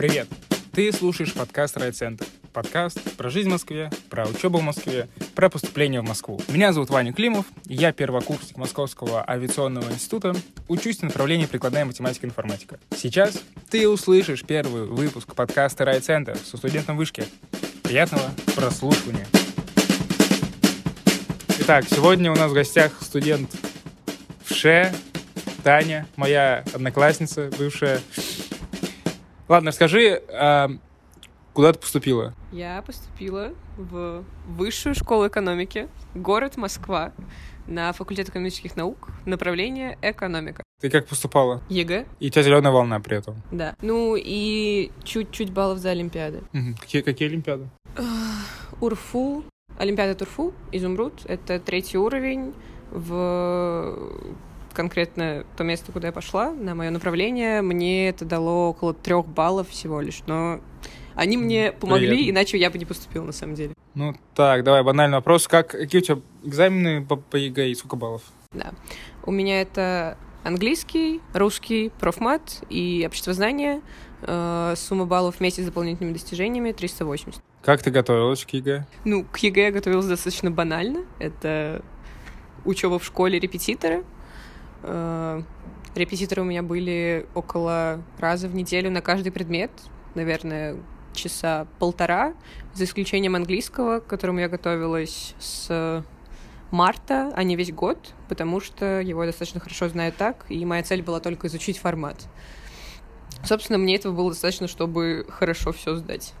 Привет! Ты слушаешь подкаст «Райцентр». Подкаст про жизнь в Москве, про учебу в Москве, про поступление в Москву. Меня зовут Ваня Климов, я первокурсник Московского авиационного института, учусь на направлении прикладная математика и информатика. Сейчас ты услышишь первый выпуск подкаста «Райцентр» со студентом вышки. Приятного прослушивания! Итак, сегодня у нас в гостях студент ВШЭ, Таня, моя одноклассница бывшая. Ладно, расскажи, а, куда ты поступила? Я поступила в высшую школу экономики, город Москва, на факультет экономических наук, направление экономика. Ты как поступала? ЕГЭ, И у тебя зеленая волна при этом. да. Ну и чуть-чуть баллов за Олимпиады. Какие, какие олимпиады? УрФУ, Олимпиада от УрФУ, Изумруд, это третий уровень в конкретно то место, куда я пошла, на мое направление, мне это дало около трех баллов всего лишь, но они мне помогли, приятно. иначе я бы не поступила на самом деле. Ну так, давай, банальный вопрос. Как, какие у тебя экзамены по, по ЕГЭ и сколько баллов? Да. У меня это английский, русский, профмат и обществознание. Э, Сумма баллов вместе с дополнительными достижениями 380. Как ты готовилась к ЕГЭ? Ну, к ЕГЭ я готовилась достаточно банально. Это учеба в школе, репетиторы. Э, Репетиторы у меня были около раза в неделю на каждый предмет. Наверное, часа полтора, за исключением английского, к которому я готовилась с марта, а не весь год, потому что его достаточно хорошо знаю так, и моя цель была только изучить формат. Собственно, мне этого было достаточно, чтобы хорошо все сдать.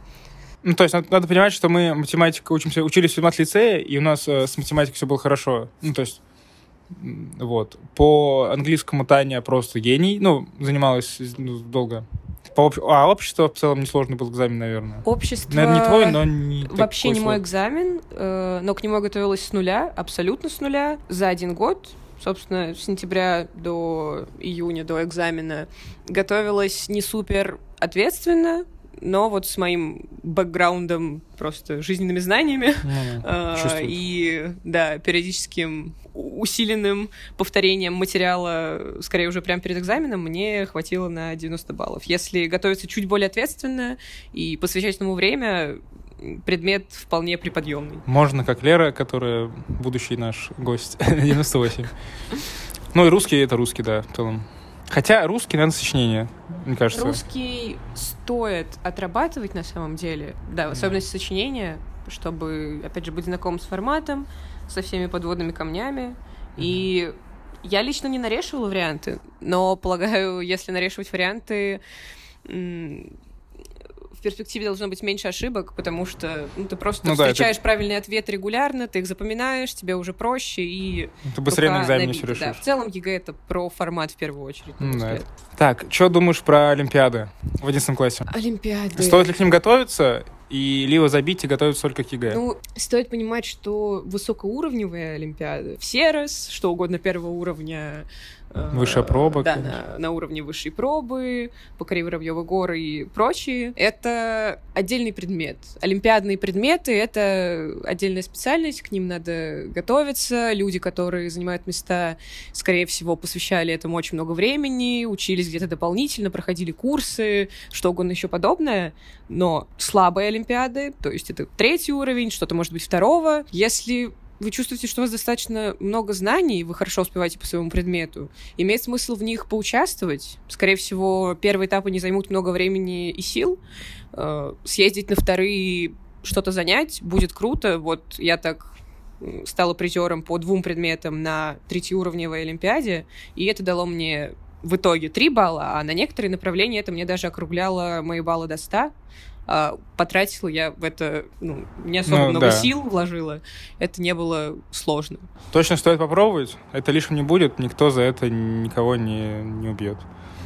Ну, то есть надо, надо понимать, что мы математика учимся, учились в математике и у нас э, с математикой все было хорошо. Ну, то есть, вот. По английскому Таня просто гений. Ну, занималась ну, долго. По об- А общество в целом несложный был экзамен, наверное. Общество... Наверное, не твой, но не Вообще не мой экзамен, э, но к нему я готовилась с нуля, абсолютно с нуля, за один год. Собственно, с сентября до июня, до экзамена, готовилась не супер ответственно, но вот с моим бэкграундом, просто жизненными знаниями, Ну, э, и, да, периодическим усиленным повторением материала, скорее уже прямо перед экзаменом, мне хватило на 90 баллов. Если готовиться чуть более ответственно и посвящать этому время, предмет вполне приподъемный. Можно, как Лера, которая будущий наш гость, 98. Ну и русский это русский, да, в целом. Хотя русский, наверное, сочинение, мне кажется. Русский стоит отрабатывать на самом деле, да, в особенности сочинения, чтобы, опять же, быть знаком с форматом, со всеми подводными камнями. И я лично не нарешивала варианты, но полагаю, если нарешивать варианты, в перспективе должно быть меньше ошибок, потому что ну, ты просто Ну да, это- встречаешь правильный ответ регулярно, ты их запоминаешь, тебе уже проще, и Ты быстрее на экзамене все решишь. Да, в целом ЕГЭ это про формат в первую очередь. на мой Ну да, взгляд. Так, что думаешь про Олимпиады в 11 классе? Олимпиады. Стоит ли к ним готовиться и либо забить и готовиться только к ЕГЭ? Ну, стоит понимать, что высокоуровневые Олимпиады, всерос, что угодно первого уровня... э, Высшая проба, Да, конечно. на, на уровне высшей пробы, покори Воробьевы горы и прочие. Это отдельный предмет. Олимпиадные предметы — это отдельная специальность, к ним надо готовиться. Люди, которые занимают места, скорее всего, посвящали этому очень много времени, учились где-то дополнительно, проходили курсы, что угодно еще подобное. Но слабые Олимпиады, то есть это третий уровень, что-то может быть второго. Если вы чувствуете, что у вас достаточно много знаний, вы хорошо успеваете по своему предмету, имеет смысл в них поучаствовать. Скорее всего, первые этапы не займут много времени и сил. Э, Съездить на вторые, что-то занять будет круто. Вот я так стала призером по двум предметам на третьеуровневой Олимпиаде, и это дало мне в итоге 3 балла, а на некоторые направления это мне даже округляло мои баллы до 100. А, потратила я в это ну, не особо Ну, много да. сил вложила. Это не было сложно. Точно стоит попробовать. Это лишним не будет, никто за это никого не, не убьет.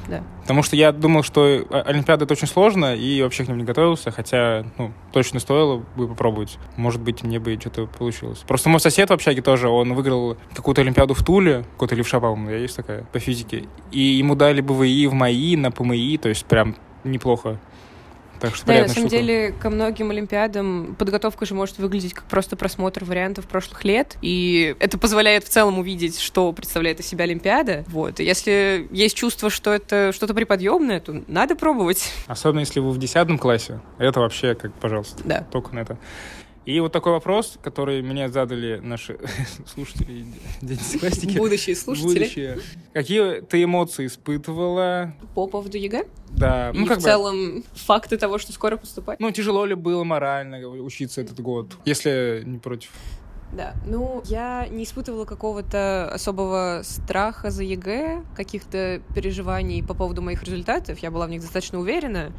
Да. Потому что я думал, что Олимпиада это очень сложно, и вообще к ним не готовился, хотя, ну, точно стоило бы попробовать. Может быть, мне бы что-то получилось. Просто мой сосед в общаге тоже, он выиграл какую-то Олимпиаду в Туле, какой-то левша, по-моему, есть такая, по физике. И ему дали БВИ в МАИ, на ПМИ, то есть прям неплохо Так что Да, на самом штука. деле, ко многим Олимпиадам подготовка же может выглядеть как просто просмотр вариантов прошлых лет, и это позволяет в целом увидеть, что представляет из себя Олимпиада. Вот. И если есть чувство, что это что-то приподъемное, то надо пробовать. Особенно если вы в 10 классе, это вообще как, пожалуйста, Да. только на это. И вот такой вопрос, который мне задали наши слушатели десятиклассники. Будущие слушатели. Какие ты эмоции испытывала? По поводу ЕГЭ. Да, и ну как в бы, целом факты того, что скоро поступать. ну тяжело ли было морально учиться этот год, если не против? Да, ну, я не испытывала какого-то особого страха за ЕГЭ, каких-то переживаний по поводу моих результатов. Я была в них достаточно уверена.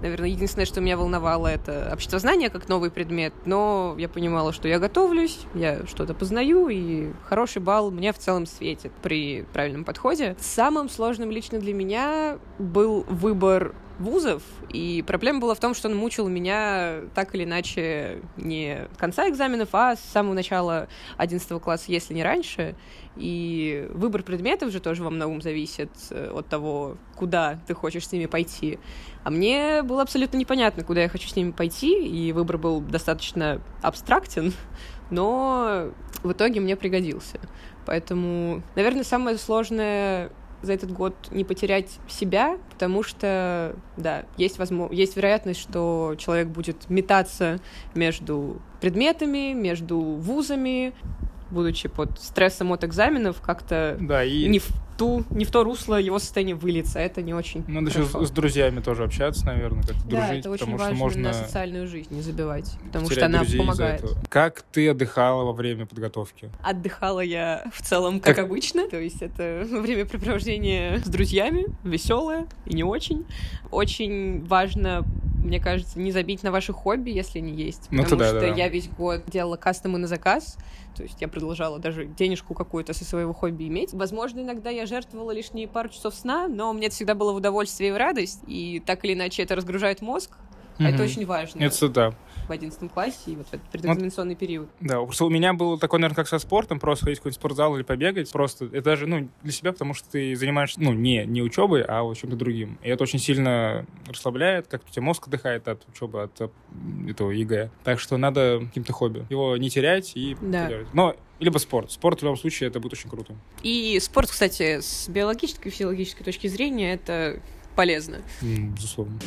Наверное, единственное, что меня волновало, это обществознание как новый предмет. Но я понимала, что я готовлюсь, я что-то познаю, и хороший балл мне в целом светит при правильном подходе. Самым сложным лично для меня был выбор вузов, и проблема была в том, что он мучил меня так или иначе не конца экзаменов, а с самого начала 11 класса, если не раньше. И выбор предметов же тоже во многом зависит э, от того, куда ты хочешь с ними пойти. А мне было абсолютно непонятно, куда я хочу с ними пойти, и выбор был достаточно абстрактен, но в итоге мне пригодился. Поэтому, наверное, самое сложное за этот год не потерять себя, потому что, да, есть, возможно, есть вероятность, что человек будет метаться между предметами, между вузами, будучи под стрессом от экзаменов, как-то Да, и не в ту, не в то русло его состояние вылиться. Это не очень надо еще хорошо. с, с друзьями тоже общаться, наверное, как-то Да, дружить, это очень потому важно что можно на социальную жизнь не забивать, потому что она помогает. Как ты отдыхала во время подготовки? Отдыхала я в целом как, Как- обычно, то есть это времяпрепровождение с друзьями, веселое и не очень. Очень важно, мне кажется, не забить на ваши хобби, если они есть, Ну, потому да, что да. я весь год делала кастомы на заказ, то есть я продолжала даже денежку какую-то со своего хобби иметь. Возможно, иногда я жертвовала лишние пару часов сна, но мне это всегда было в удовольствие и в радость, и так или иначе это разгружает мозг, а это очень важно Это да. в 11 классе и вот в этот предэкзаменационный период. Да, просто у меня было такое, наверное, как со спортом, просто ходить в какой-нибудь спортзал или побегать. Просто это даже, ну, для себя, потому что ты занимаешься, ну, не, не учебой, а вот чем-то другим. И это очень сильно расслабляет, как у тебя мозг отдыхает от учебы, от этого ЕГЭ. Так что надо каким-то хобби. Его не терять и Да. делать. Но либо спорт. Спорт в любом случае это будет очень круто. И спорт, кстати, с биологической и физиологической точки зрения это полезно. М, Безусловно.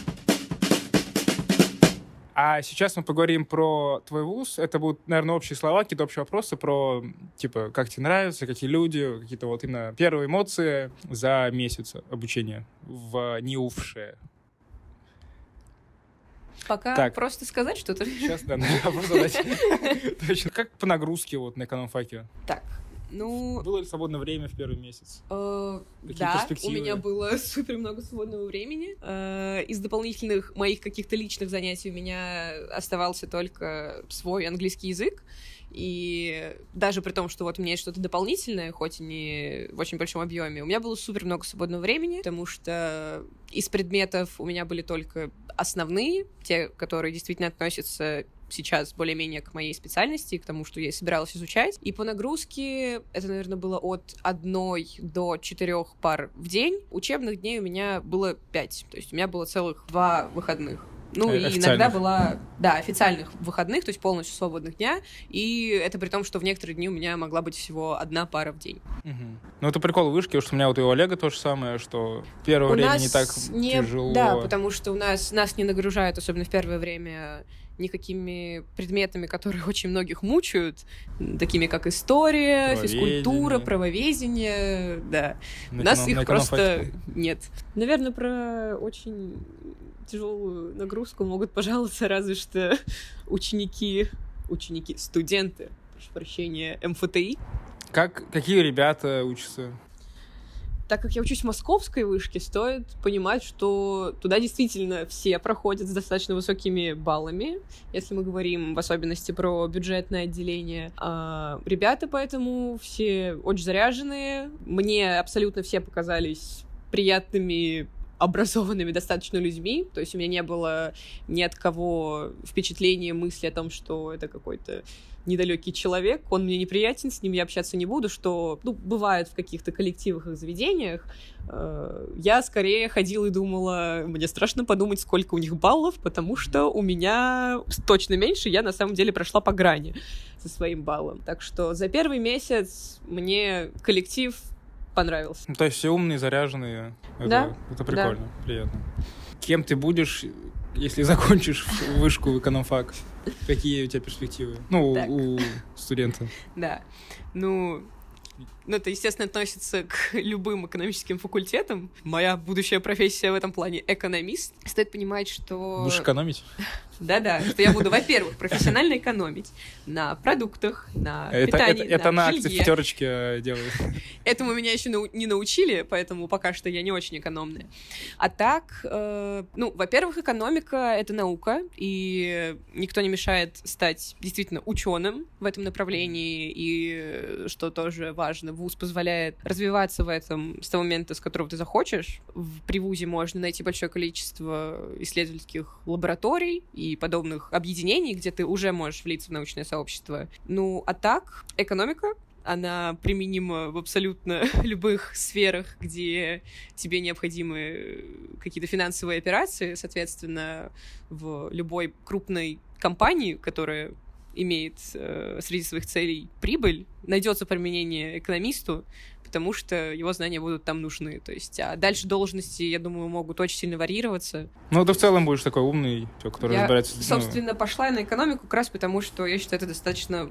А сейчас мы поговорим про твой вуз. Это будут, наверное, общие слова, какие-то общие вопросы про, типа, как тебе нравится, какие люди, какие-то вот именно первые эмоции за месяц обучения в НИУФШЕ. Пока Так. просто сказать что-то. Сейчас, да, надо вопрос задать. Точно. Как по нагрузке вот на экономфаке? Так, ну, Было ли свободное время в первый месяц? э, да, у меня было супер много свободного времени. Э, Из дополнительных моих каких-то личных занятий у меня оставался только свой английский язык. И даже при том, что вот у меня есть что-то дополнительное, хоть и не в очень большом объеме, у меня было супер много свободного времени, потому что из предметов у меня были только основные, те, которые действительно относятся сейчас более-менее к моей специальности, к тому, что я собиралась изучать. И по нагрузке это, наверное, было от одной до четырех пар в день. Учебных дней у меня было пять. То есть у меня было целых два выходных. Ну, и иногда была, да, официальных выходных, то есть полностью свободных дня, и это при том, что в некоторые дни у меня могла быть всего одна пара в день. Мгм. Ну, это прикол вышки, что у меня вот и у Олега то же самое, что первое у время нас не так не- тяжело. Да, потому что у нас нас не нагружают, особенно в первое время, никакими предметами, которые очень многих мучают, такими как история, физкультура, правоведение, да. У На нас их на просто нет. Наверное, про очень тяжелую нагрузку могут пожаловаться разве что ученики, ученики, студенты, прошу прощения, МФТИ. Как, какие ребята учатся? Так как я учусь в московской вышке, стоит понимать, что туда действительно все проходят с достаточно высокими баллами, если мы говорим в особенности про бюджетное отделение. А ребята поэтому все очень заряженные. Мне абсолютно все показались приятными образованными достаточно людьми, то есть у меня не было ни от кого впечатления, мысли о том, что это какой-то недалекий человек, он мне неприятен, с ним я общаться не буду, что, ну, бывает в каких-то коллективах и заведениях. Э, я скорее ходила и думала, мне страшно подумать, сколько у них баллов, потому что у меня точно меньше, я на самом деле прошла по грани со своим баллом. Так что за первый месяц мне коллектив понравился. Ну, то есть все умные, заряженные. Это, Да, это прикольно, приятно. Кем ты будешь, если закончишь вышку в экономфак? Какие у тебя перспективы? Ну, у студента. Да. Ну, ну, это, естественно, относится к любым экономическим факультетам. Моя будущая профессия в этом плане — экономист. Стоит понимать, что... Будешь экономить? Да-да, что я буду, во-первых, профессионально экономить на продуктах, на Это, питании, это, это на на акции в пятерочке э, делают. Этому меня еще не научили, поэтому пока что я не очень экономная. А так, э, ну, во-первых, экономика — это наука, и никто не мешает стать действительно ученым в этом направлении, и, э, что тоже важно, вуз позволяет развиваться в этом с того момента, с которого ты захочешь. В, при вузе можно найти большое количество исследовательских лабораторий и подобных объединений, где ты уже можешь влиться в научное сообщество. Ну, а так, экономика она применима в абсолютно любых сферах, где тебе необходимы какие-то финансовые операции, соответственно, в любой крупной компании, которая имеет э, среди своих целей прибыль, найдется применение экономисту, потому что его знания будут там нужны. То есть, а дальше должности, я думаю, могут очень сильно варьироваться. Ну, ты в целом будешь такой умный, который Я, разбирается... ну, собственно, пошла на экономику как раз потому, что я считаю это достаточно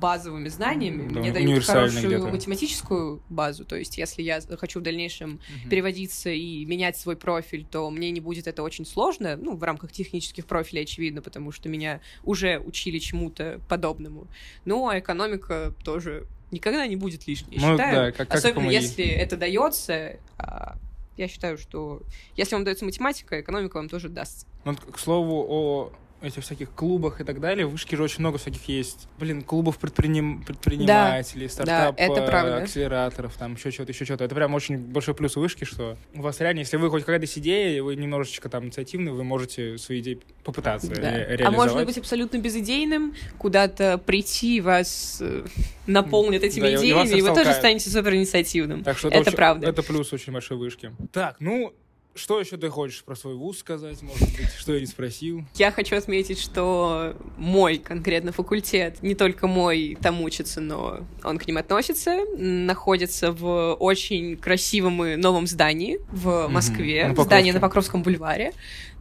базовыми знаниями. Да, Мне дают хорошую математическую базу. То есть, если я хочу в дальнейшем мгм. переводиться и менять свой профиль, то мне не будет это очень сложно, ну, в рамках технических профилей, очевидно, потому что меня уже учили чему-то подобному. Ну, а экономика тоже никогда не будет лишней, я Ну, считаю. да, как- как Особенно если это дается. а, Я считаю, что если вам дается математика, экономика вам тоже даст. Ну, к слову о этих всяких клубах и так далее, в вышке же очень много всяких есть, блин, клубов предприним... предпринимателей, стартап это правда. акселераторов, там еще что-то, еще что-то. Это прям очень большой плюс у вышки, что у вас реально, если вы хоть какая-то идея, вы немножечко там инициативны, вы можете свои идеи попытаться Да. ре- А реализовать. можно быть абсолютно безидейным, куда-то прийти, вас э, наполнят этими Да, и- и идеями, и вы тоже станете супер инициативным. Так что Это очень- правда. Это плюс очень большой вышки. Так, ну, что еще ты хочешь про свой вуз сказать, может быть, что я не спросил? Я хочу отметить, что мой конкретно факультет, не только мой там учится, но он к ним относится, находится в очень красивом и новом здании в. Москве. На Покровке. Здание на Покровском бульваре.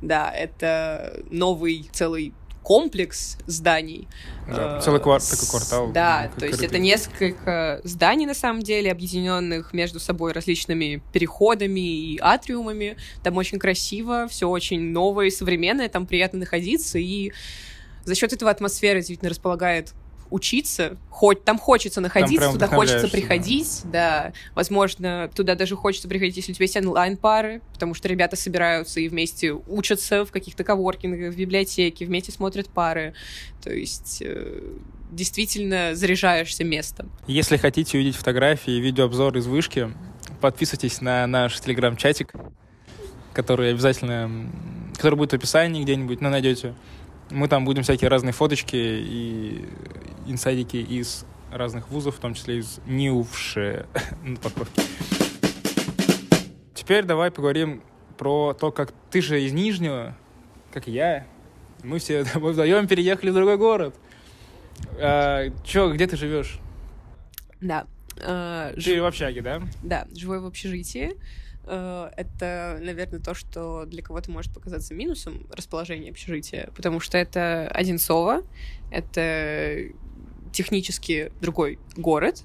Да, это новый целый комплекс зданий. Да, Э, целый квар- с- такой квартал. Да, м, то есть это несколько зданий, на самом деле, объединенных между собой различными переходами и атриумами. Там очень красиво, все очень новое и современное, там приятно находиться, и за счет этого атмосфера действительно располагает учиться, хоть там хочется находиться, прям туда хочется вдохновляешься, да. приходить, да. Возможно, туда даже хочется приходить, если у тебя есть онлайн-пары, потому что ребята собираются и вместе учатся в каких-то коворкингах, в библиотеке, вместе смотрят пары. То есть э, действительно заряжаешься местом. Если хотите увидеть фотографии и видеообзор из вышки, подписывайтесь на наш телеграм-чатик, который обязательно, который будет в описании где-нибудь, но найдете. Мы там будем всякие разные фоточки и инсайдики из разных вузов, в том числе из НИУВШ на Покровке. Теперь давай поговорим про то, как ты же из Нижнего, как и я. Мы все мы вдвоем переехали в другой город. А, чё, где ты живешь? Да. Э, Ты в общаге, да? Да, живу я в общежитии. Э, Это, наверное, то, что для кого-то может показаться минусом расположения общежития, потому что это Одинцово, это технически другой город,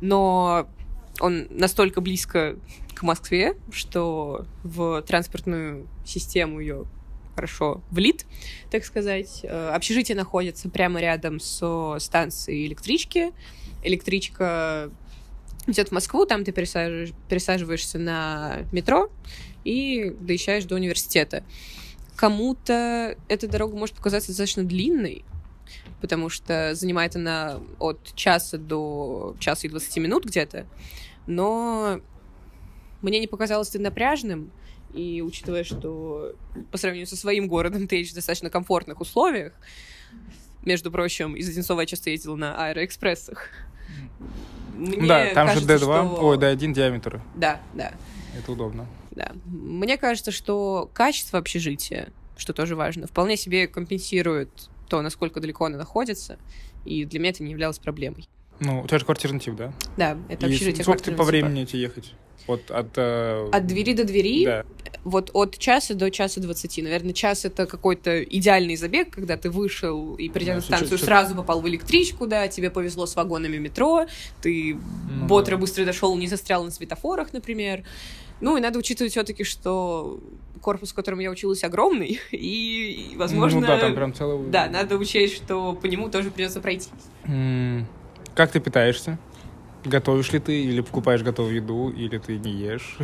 но он настолько близко к Москве, что в транспортную систему ее хорошо влит, так сказать. Э, Общежитие находится прямо рядом со станцией электрички. Электричка идет в Москву, там ты пересаживаешь- пересаживаешься на метро и доезжаешь до университета. Кому-то эта дорога может показаться достаточно длинной, потому что занимает она от часа до часа и 20 минут где-то, но мне не показалось это напряжным, и учитывая, что по сравнению со своим городом ты едешь в достаточно комфортных условиях, Между прочим, из Одинцова я часто ездила на аэроэкспрессах. Мне да, там кажется, же D2, что... ой, D1 диаметр. Да, да. Это удобно. Да. Мне кажется, что качество общежития, что тоже важно, вполне себе компенсирует то, насколько далеко она находится, и для меня это не являлось проблемой. Ну, у тебя же квартирный тип, да? Да, это и общежитие Сколько ты по времени идти ехать? Вот от... Э... От двери до двери? Да. Вот от часа до часа двадцати. Наверное, час — это какой-то идеальный забег, когда ты вышел и, придя да, на станцию, чуть, сразу попал в электричку, да, тебе повезло с вагонами метро, ты ну, бодро, быстро дошел, не застрял на светофорах, например. Ну, и надо учитывать все таки что корпус, в котором я училась, огромный, и, возможно... Ну да, там прям целый... Да, надо учесть, что по нему тоже придется пройти. Mm. Как ты питаешься? Готовишь ли ты или покупаешь готовую еду, или ты не ешь?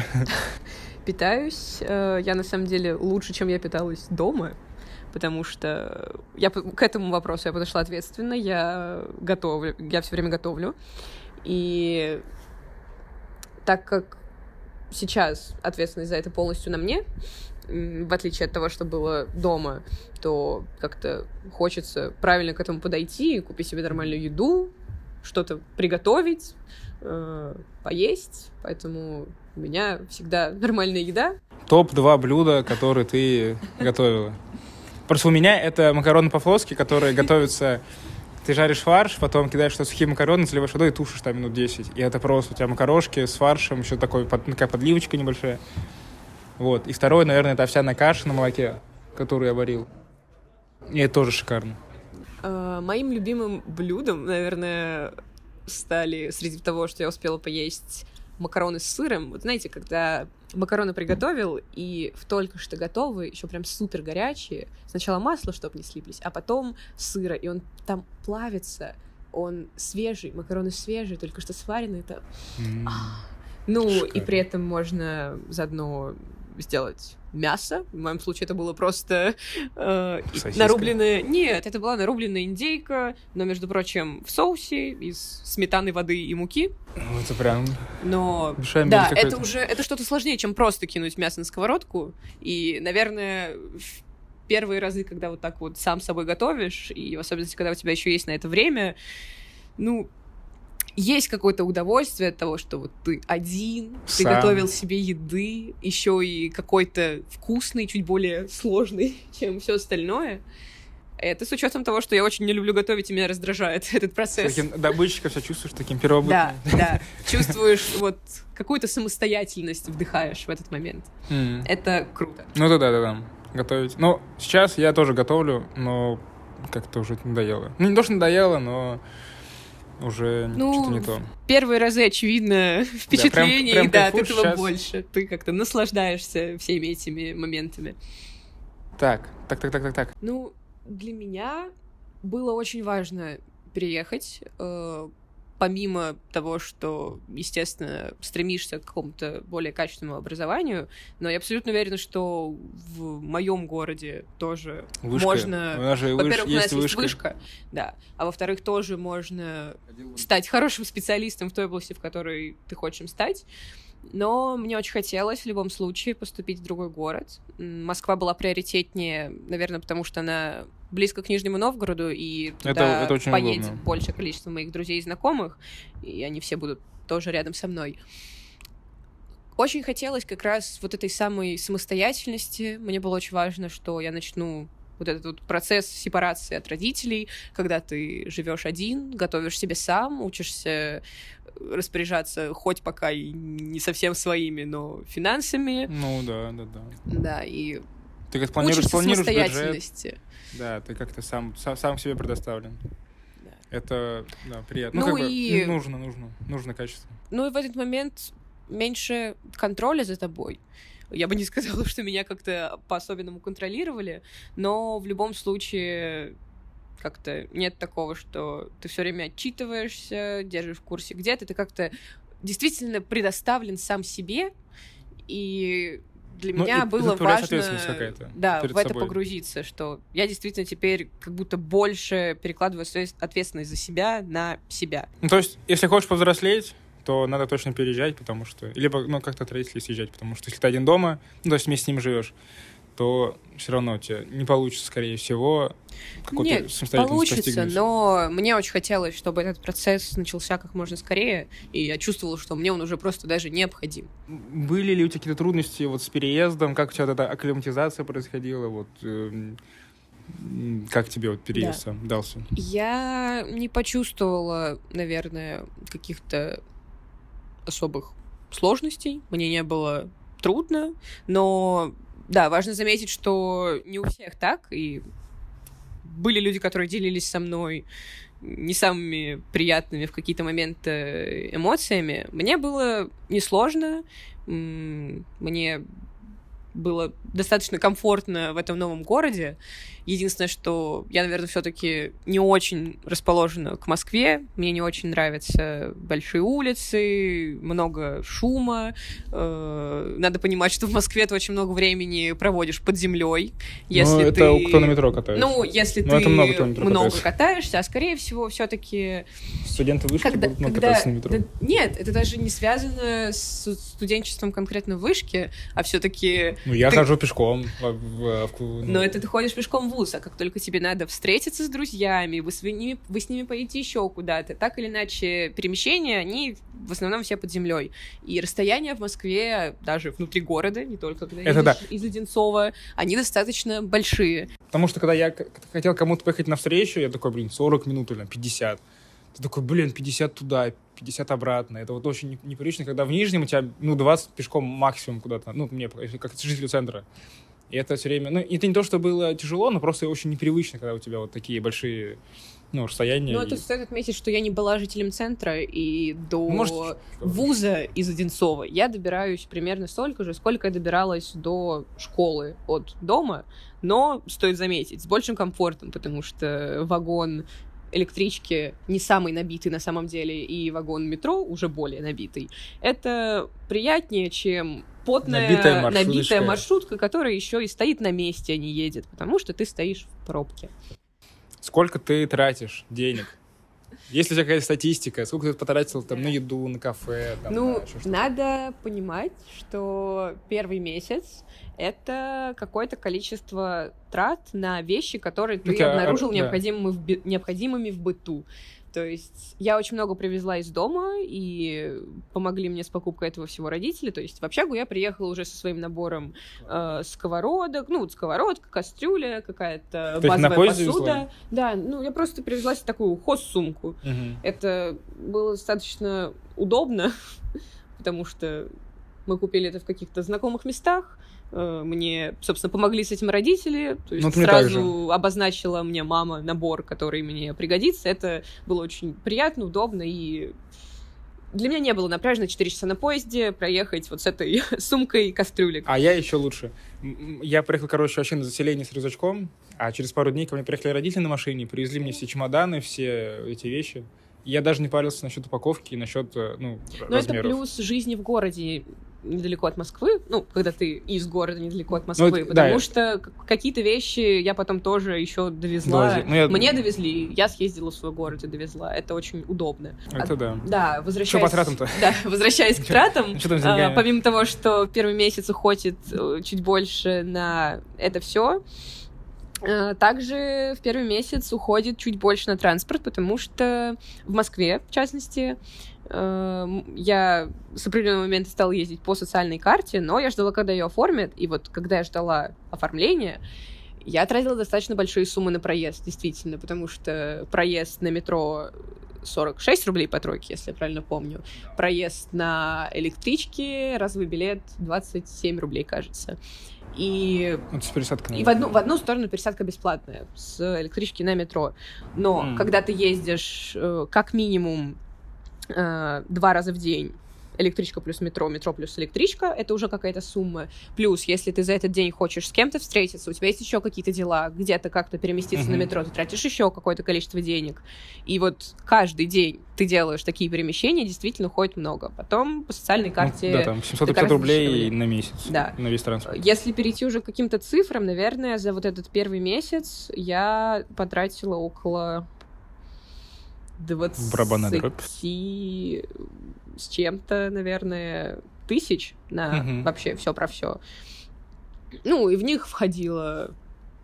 Питаюсь. Э, я на самом деле лучше, чем я питалась дома, потому что я к этому вопросу я подошла ответственно. Я готовлю, я все время готовлю. И так как сейчас ответственность за это полностью на мне, в отличие от того, что было дома, то как-то хочется правильно к этому подойти, купить себе нормальную еду, что-то приготовить, э, поесть, поэтому у меня всегда нормальная еда. Топ-2 блюда, которые ты готовила. Просто у меня это макароны по-флотски, которые готовятся... Ты жаришь фарш, потом кидаешь что сухие макароны, заливаешь водой и тушишь там минут 10. И это просто у тебя макарошки с фаршем, еще такой, такая подливочка небольшая. Вот. И второе, наверное, это овсяная каша на молоке, которую я варил. И это тоже шикарно. Uh, моим любимым блюдом, наверное, стали среди того, что я успела поесть макароны с сыром. Вот знаете, когда макароны приготовил, и в только что готовые, еще прям супер горячие, сначала масло, чтобы не слиплись, а потом сыра, и он там плавится, он свежий, макароны свежие, только что сваренные, это... Mm. Ну, Шикарно. и при этом можно заодно сделать мясо. В моем случае это было просто э, нарубленная... Нет, это была нарубленная индейка, но, между прочим, в соусе из сметаны, воды и муки. Ну, это прям... Но... Да, это уже... Это что-то сложнее, чем просто кинуть мясо на сковородку. И, наверное, в первые разы, когда вот так вот сам собой готовишь, и в особенности, когда у тебя еще есть на это время, ну, есть какое-то удовольствие от того, что вот ты один, Сам. ты готовил себе еды, еще и какой-то вкусный, чуть более сложный, чем все остальное. Это с учетом того, что я очень не люблю готовить, и меня раздражает этот процесс. Таким добытчика все чувствуешь таким первобытным. Да, да. Чувствуешь вот какую-то самостоятельность вдыхаешь в этот момент. Mm. Это круто. Ну да, да, да, да. Готовить. Ну, сейчас я тоже готовлю, но как-то уже надоело. Ну, не то, что надоело, но уже ну, что-то не то. Первые разы, очевидно, впечатлений, да, прям, прям да от этого сейчас... больше. Ты как-то наслаждаешься всеми этими моментами. Так, так, так, так, так, так. Ну, для меня было очень важно переехать, э, помимо того, что, естественно, стремишься к какому-то более качественному образованию, но я абсолютно уверена, что в моем городе тоже вышка. можно... Во-первых, у нас есть вышка. вышка, да, а во-вторых, тоже можно стать хорошим специалистом в той области, в которой ты хочешь стать. Но мне очень хотелось в любом случае поступить в другой город. Москва была приоритетнее, наверное, потому что она близко к Нижнему Новгороду, и туда это, это поедет удобно. большее количество моих друзей и знакомых, и они все будут тоже рядом со мной. Очень хотелось как раз вот этой самой самостоятельности. Мне было очень важно, что я начну вот этот вот процесс сепарации от родителей, когда ты живешь один, готовишь себе сам, учишься распоряжаться хоть пока и не совсем своими, но финансами. Ну да, да, да. Да, и ты как планируешь, планируешь бюджет. Да, ты как-то сам, сам, сам себе предоставлен. Да. Это да, приятно. Ну, ну как и... бы нужно, нужно, нужно качество. Ну и в этот момент меньше контроля за тобой. Я бы не сказала, что меня как-то по-особенному контролировали, но в любом случае как-то нет такого, что ты все время отчитываешься, держишь в курсе где ты, ты как-то действительно предоставлен сам себе, и для ну, меня было важно да, в это собой. погрузиться, что я действительно теперь как будто больше перекладываю свою ответственность за себя на себя. Ну, то есть, если хочешь повзрослеть, то надо точно переезжать, потому что... Либо, ну, как-то от родителей съезжать, потому что если ты один дома, ну, то есть вместе с ним живешь, то все равно у тебя не получится, скорее всего, нет, получится, но мне очень хотелось, чтобы этот процесс начался как можно скорее, и я чувствовала, что мне он уже просто даже необходим. Были ли у тебя какие-то трудности вот с переездом, как у тебя эта акклиматизация происходила, вот э, как тебе вот переезд да. дался? Я не почувствовала, наверное, каких-то особых сложностей, мне не было трудно, но да, важно заметить, что не у всех так, и были люди, которые делились со мной не самыми приятными в какие-то моменты эмоциями. Мне было несложно, мне было достаточно комфортно в этом новом городе. Единственное, что я, наверное, все-таки не очень расположена к Москве. Мне не очень нравятся большие улицы, много шума. Э, надо понимать, что в Москве ты очень много времени проводишь под землей. Если ну, это ты... кто на метро катается. Ну, если Но ну, ты много, много катаешься, а скорее всего, все-таки студенты вышки когда, будут когда... кататься на метро. Да, нет, это даже не связано с студенчеством конкретно в вышке, а все-таки. Ну, я ты... хожу пешком. В, в, в, ну... Но это ты ходишь пешком в вуз, а как только тебе надо встретиться с друзьями, вы с ними, вы с ними поедете еще куда-то, так или иначе перемещения, они в основном все под землей. И расстояния в Москве, даже внутри города, не только когда Это да. из Одинцова, они достаточно большие. Потому что когда я хотел кому-то поехать навстречу, я такой, блин, 40 минут или 50. Ты такой, блин, 50 туда, 50 обратно. Это вот очень непривычно, когда в Нижнем у тебя, ну, 20 пешком максимум куда-то, ну, мне, как жителю центра. И это все время... Ну, это не то, что было тяжело, но просто очень непривычно, когда у тебя вот такие большие ну, расстояния. Ну, это и... стоит отметить, что я не была жителем центра, и до Может, вуза из Одинцова я добираюсь примерно столько же, сколько я добиралась до школы от дома, но, стоит заметить, с большим комфортом, потому что вагон электрички не самый набитый на самом деле, и вагон метро уже более набитый. Это приятнее, чем потная набитая маршрутка. набитая маршрутка, которая еще и стоит на месте, а не едет, потому что ты стоишь в пробке. Сколько ты тратишь денег? Есть ли у тебя какая-то статистика? Сколько ты потратил там на еду, на кафе? Там, ну, на надо понимать, что первый месяц это какое-то количество трат на вещи, которые ты okay, обнаружил а, необходимыми, в, необходимыми в быту. То есть я очень много привезла из дома, и помогли мне с покупкой этого всего родители. То есть в общагу я приехала уже со своим набором э, сковородок, ну, вот сковородка, кастрюля, какая-то базовая посуда. Везла? Да, ну, я просто привезла себе такую хоз-сумку. Угу. Это было достаточно удобно, потому что мы купили это в каких-то знакомых местах, мне, собственно, помогли с этим родители. То есть ну, сразу обозначила мне мама набор, который мне пригодится. Это было очень приятно, удобно и для меня не было напряжно 4 часа на поезде проехать вот с этой сумкой кастрюлек. А я еще лучше. Я приехал, короче, вообще на заселение с рюкзачком, а через пару дней ко мне приехали родители на машине, привезли мне все чемоданы, все эти вещи. Я даже не парился насчет упаковки и насчет э, ну, Но размеров. это плюс жизни в городе недалеко от Москвы, ну, когда ты из города недалеко от Москвы, ну, потому да, что какие-то вещи я потом тоже еще довезла. Ну, я... Мне довезли, я съездила в свой город и довезла. Это очень удобно. Это а, да. Да, возвращаясь... Что по тратам-то? Да, возвращаясь к тратам, а, помимо того, что первый месяц уходит э, чуть больше на это все, э, также в первый месяц уходит чуть больше на транспорт, потому что в Москве, в частности, я с определенного момента стала ездить по социальной карте, но я ждала, когда ее оформят, и вот когда я ждала оформления, я тратила достаточно большие суммы на проезд, действительно, потому что проезд на метро 46 рублей по тройке, если я правильно помню. Проезд на электричке, разовый билет 27 рублей, кажется. И, Это с пересадкой, и в, одну, в одну сторону пересадка бесплатная с электрички на метро. Но mm. когда ты ездишь э, как минимум э, два раза в день электричка плюс метро, метро плюс электричка, это уже какая-то сумма. Плюс, если ты за этот день хочешь с кем-то встретиться, у тебя есть еще какие-то дела, где-то как-то переместиться mm-hmm. на метро, ты тратишь еще какое-то количество денег. И вот каждый день ты делаешь такие перемещения, действительно ходит много. Потом по социальной ну, карте... Ну, да, там 750 рублей на месяц да. на весь транспорт. Если перейти уже к каким-то цифрам, наверное, за вот этот первый месяц я потратила около 20 с чем-то, наверное, тысяч на угу. вообще все про все. Ну, и в них входила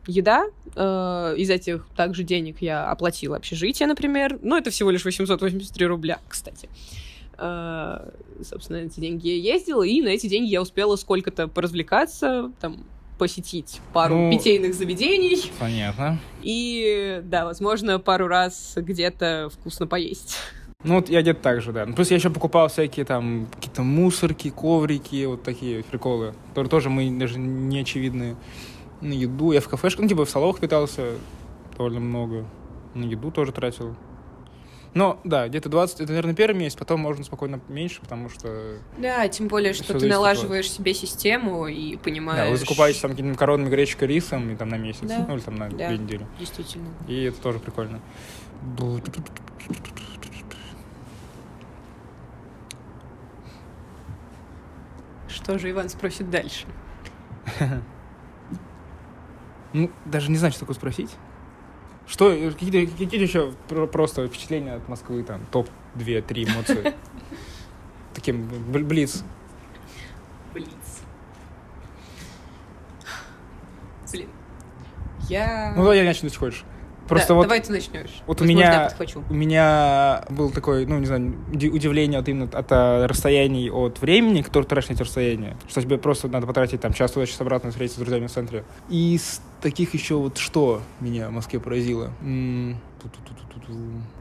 еда. Э, из этих также денег я оплатила общежитие, например. Ну, это всего лишь 883 рубля, кстати. Э, собственно, эти деньги я ездила, и на эти деньги я успела сколько-то поразвлекаться, там, посетить пару ну, питейных заведений. Понятно. И, да, возможно, пару раз где-то вкусно поесть. Ну, вот я где-то так же, да. Ну, плюс я еще покупал всякие там какие-то мусорки, коврики, вот такие приколы, которые тоже мы даже не очевидные. На еду я в кафешках, ну, типа в салонах питался довольно много. На еду тоже тратил. Но, да, где-то 20, это, наверное, первый месяц, потом можно спокойно меньше, потому что... Да, тем более, что ты налаживаешь себе систему и понимаешь... Да, вы закупаетесь там какими-то макаронами, гречкой, рисом, и там на месяц, да. ну, или там на да, две недели. действительно. И это тоже прикольно. Что же Иван спросит дальше? Ну, даже не знаю, что такое спросить. Что, какие-то какие еще просто впечатления от Москвы, там, топ-2-3 эмоции? Таким, блиц. Блиц. Блин. Я... Ну, давай я начну, если хочешь. Просто да, вот, давай ты начнешь. Вот у меня, у меня был такой, ну, не знаю, удивление от именно от а, расстояний от времени, которое тратишь на эти расстояния. Что тебе просто надо потратить там час туда, час обратно, встретиться с друзьями в центре. И таких еще вот что меня в Москве поразило? М-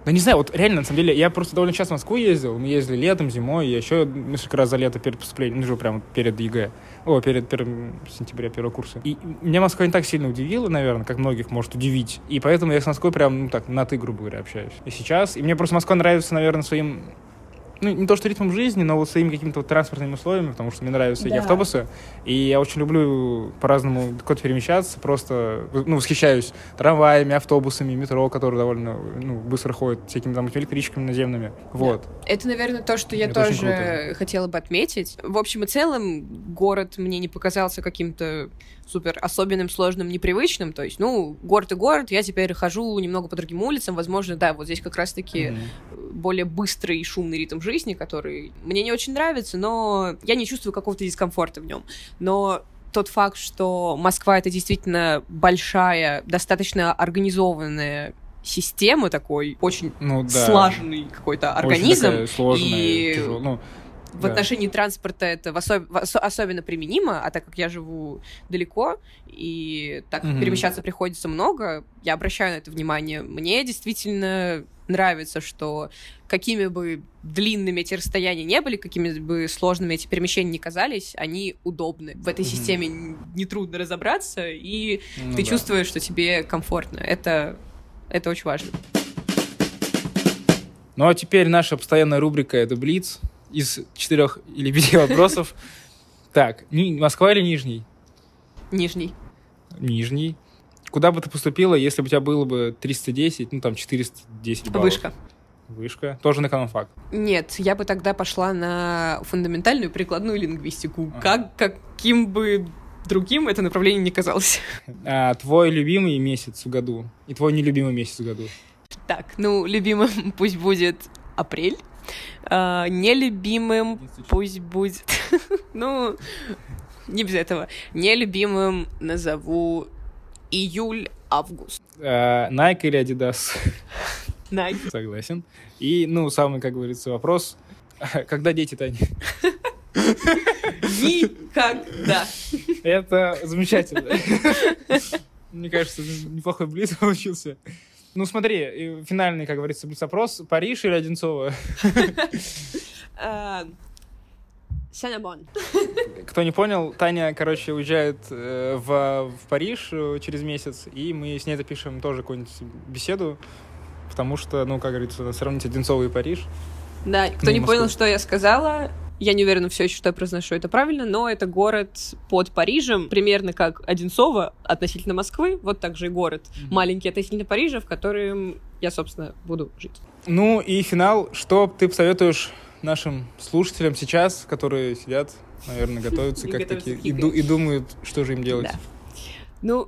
да не знаю, вот реально, на самом деле, я просто довольно часто в Москву ездил. Мы ездили летом, зимой, я еще несколько раз за лето перед поступлением, ну, же прямо перед ЕГЭ. О, перед первым сентября первого курса. И меня Москва не так сильно удивила, наверное, как многих может удивить. И поэтому я с Москвой прям, ну так, на ты, грубо говоря, общаюсь. И сейчас. И мне просто Москва нравится, наверное, своим ну, не то что ритмом жизни, но вот своими какими-то вот транспортными условиями, потому что мне нравятся да. эти автобусы. И я очень люблю по-разному куда-то перемещаться, просто, ну, восхищаюсь трамваями, автобусами, метро, которые довольно, ну, быстро ходят, всякими там электричками наземными. Вот. Да. Это, наверное, то, что я Это тоже хотела бы отметить. В общем и целом, город мне не показался каким-то супер особенным, сложным, непривычным. То есть, ну, город и город, я теперь хожу немного по другим улицам. Возможно, да, вот здесь как раз-таки mm-hmm. более быстрый и шумный ритм жизни, который мне не очень нравится, но я не чувствую какого-то дискомфорта в нем. Но тот факт, что Москва это действительно большая, достаточно организованная система такой, очень ну, да. слаженный какой-то организм. Очень сложная, и тяжело. Ну, в да. отношении транспорта это в особ... в ос... особенно применимо, а так как я живу далеко и так mm-hmm. перемещаться приходится много, я обращаю на это внимание. Мне действительно нравится, что какими бы длинными эти расстояния не были, какими бы сложными эти перемещения не казались, они удобны. В этой mm-hmm. системе нетрудно разобраться, и ну, ты да. чувствуешь, что тебе комфортно. Это, это очень важно. Ну а теперь наша постоянная рубрика — это Блиц из четырех или пяти вопросов. Так, Москва или Нижний? Нижний. Нижний. Куда бы ты поступила, если бы у тебя было бы 310, ну там 410 баллов? Вышка. Вышка. Тоже на экономфак? Нет, я бы тогда пошла на фундаментальную прикладную лингвистику. Ага. Как, каким бы другим это направление не казалось. А, твой любимый месяц в году и твой нелюбимый месяц в году? Так, ну, любимым пусть будет апрель. Uh, нелюбимым пусть будет... ну, не без этого. Нелюбимым назову июль-август. Uh, Nike или Adidas? Nike. Согласен. И, ну, самый, как говорится, вопрос. Когда дети, Таня? Никогда. Это замечательно. Мне кажется, неплохой близ получился. Ну, смотри, финальный, как говорится, блиц-опрос. Париж или Одинцово? А, Сенебон. Кто не понял, Таня, короче, уезжает э, в, в Париж э, через месяц, и мы с ней запишем тоже какую-нибудь беседу, потому что, ну, как говорится, сравнить Одинцово и Париж. Да, кто не, не понял, что я сказала, я не уверена все еще, что я произношу это правильно, но это город под Парижем, примерно как Одинцово относительно Москвы, вот так же и город mm-hmm. маленький относительно Парижа, в котором я, собственно, буду жить. Ну и финал, что ты посоветуешь нашим слушателям сейчас, которые сидят, наверное, готовятся как такие и, и думают, что же им делать? Да. Ну,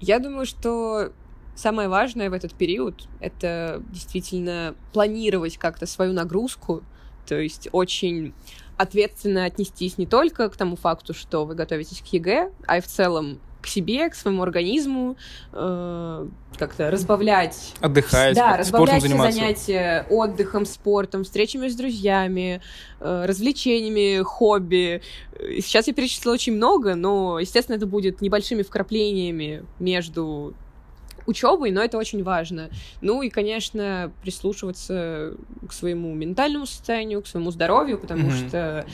я думаю, что самое важное в этот период — это действительно планировать как-то свою нагрузку, то есть очень ответственно отнестись не только к тому факту, что вы готовитесь к ЕГЭ, а и в целом к себе, к своему организму, э, как-то разбавлять... Отдыхать, да, разбавлять все заниматься. занятия отдыхом, спортом, встречами с друзьями, э, развлечениями, хобби. Сейчас я перечислила очень много, но, естественно, это будет небольшими вкраплениями между учебой, но это очень важно. Ну и, конечно, прислушиваться к своему ментальному состоянию, к своему здоровью, потому Мгм. что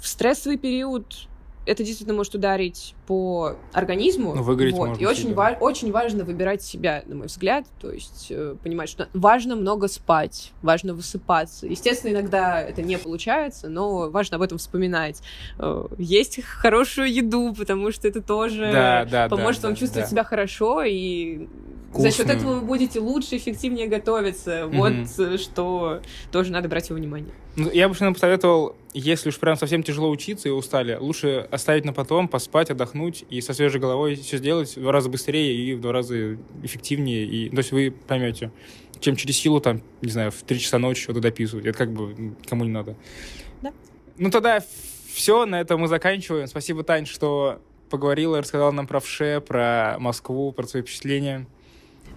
в стрессовый период это действительно может ударить по организму. Ну, выгореть вот. можно И очень, ва- очень важно выбирать себя, на мой взгляд. То есть э, понимать, что важно много спать, важно высыпаться. Естественно, иногда это не получается, но важно об этом вспоминать. Э, Есть хорошую еду, потому что это тоже Да, да, поможет да, вам да, чувствовать да. себя хорошо, и за счет Вкусную. этого вы будете лучше, эффективнее готовиться. Мгм. Вот э, что тоже надо брать во внимание. Ну, я бы, наверное, посоветовал, если уж прям совсем тяжело учиться и устали, лучше оставить на потом, поспать, отдохнуть и со свежей головой все сделать в два раза быстрее и в два раза эффективнее. И, то есть вы поймете, чем через силу, там, не знаю, в три часа ночи что-то дописывать. Это как бы кому не надо. Да. Ну тогда все, на этом мы заканчиваем. Спасибо, Тань, что поговорила, рассказала нам про ВШЭ, про Москву, про свои впечатления.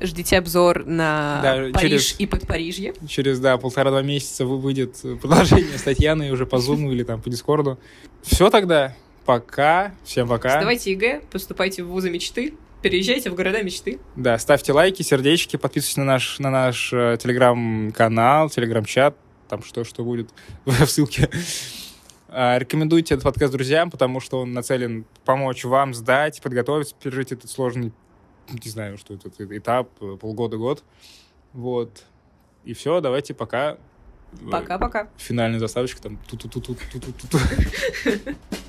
Ждите обзор на Да, Париж через- и Подпарижье. Через, да, полтора-два месяца вы- выйдет продолжение с Татьяной уже по Zoom или там по Discord-у. Все тогда. Пока. Всем пока. Сдавайте ЕГЭ, поступайте в вузы мечты, переезжайте в города мечты. Да, ставьте лайки, сердечки, подписывайтесь на наш, на наш э, телеграм-канал, телеграм-чат, там что, что будет в ссылке. А, Рекомендуйте этот подкаст друзьям, потому что он нацелен помочь вам сдать, подготовиться, пережить этот сложный, не знаю, что это, этап, э, полгода-год. Вот. И все, давайте пока. Пока-пока. Финальная заставочка там. Ту-ту-ту-ту-ту-ту-ту.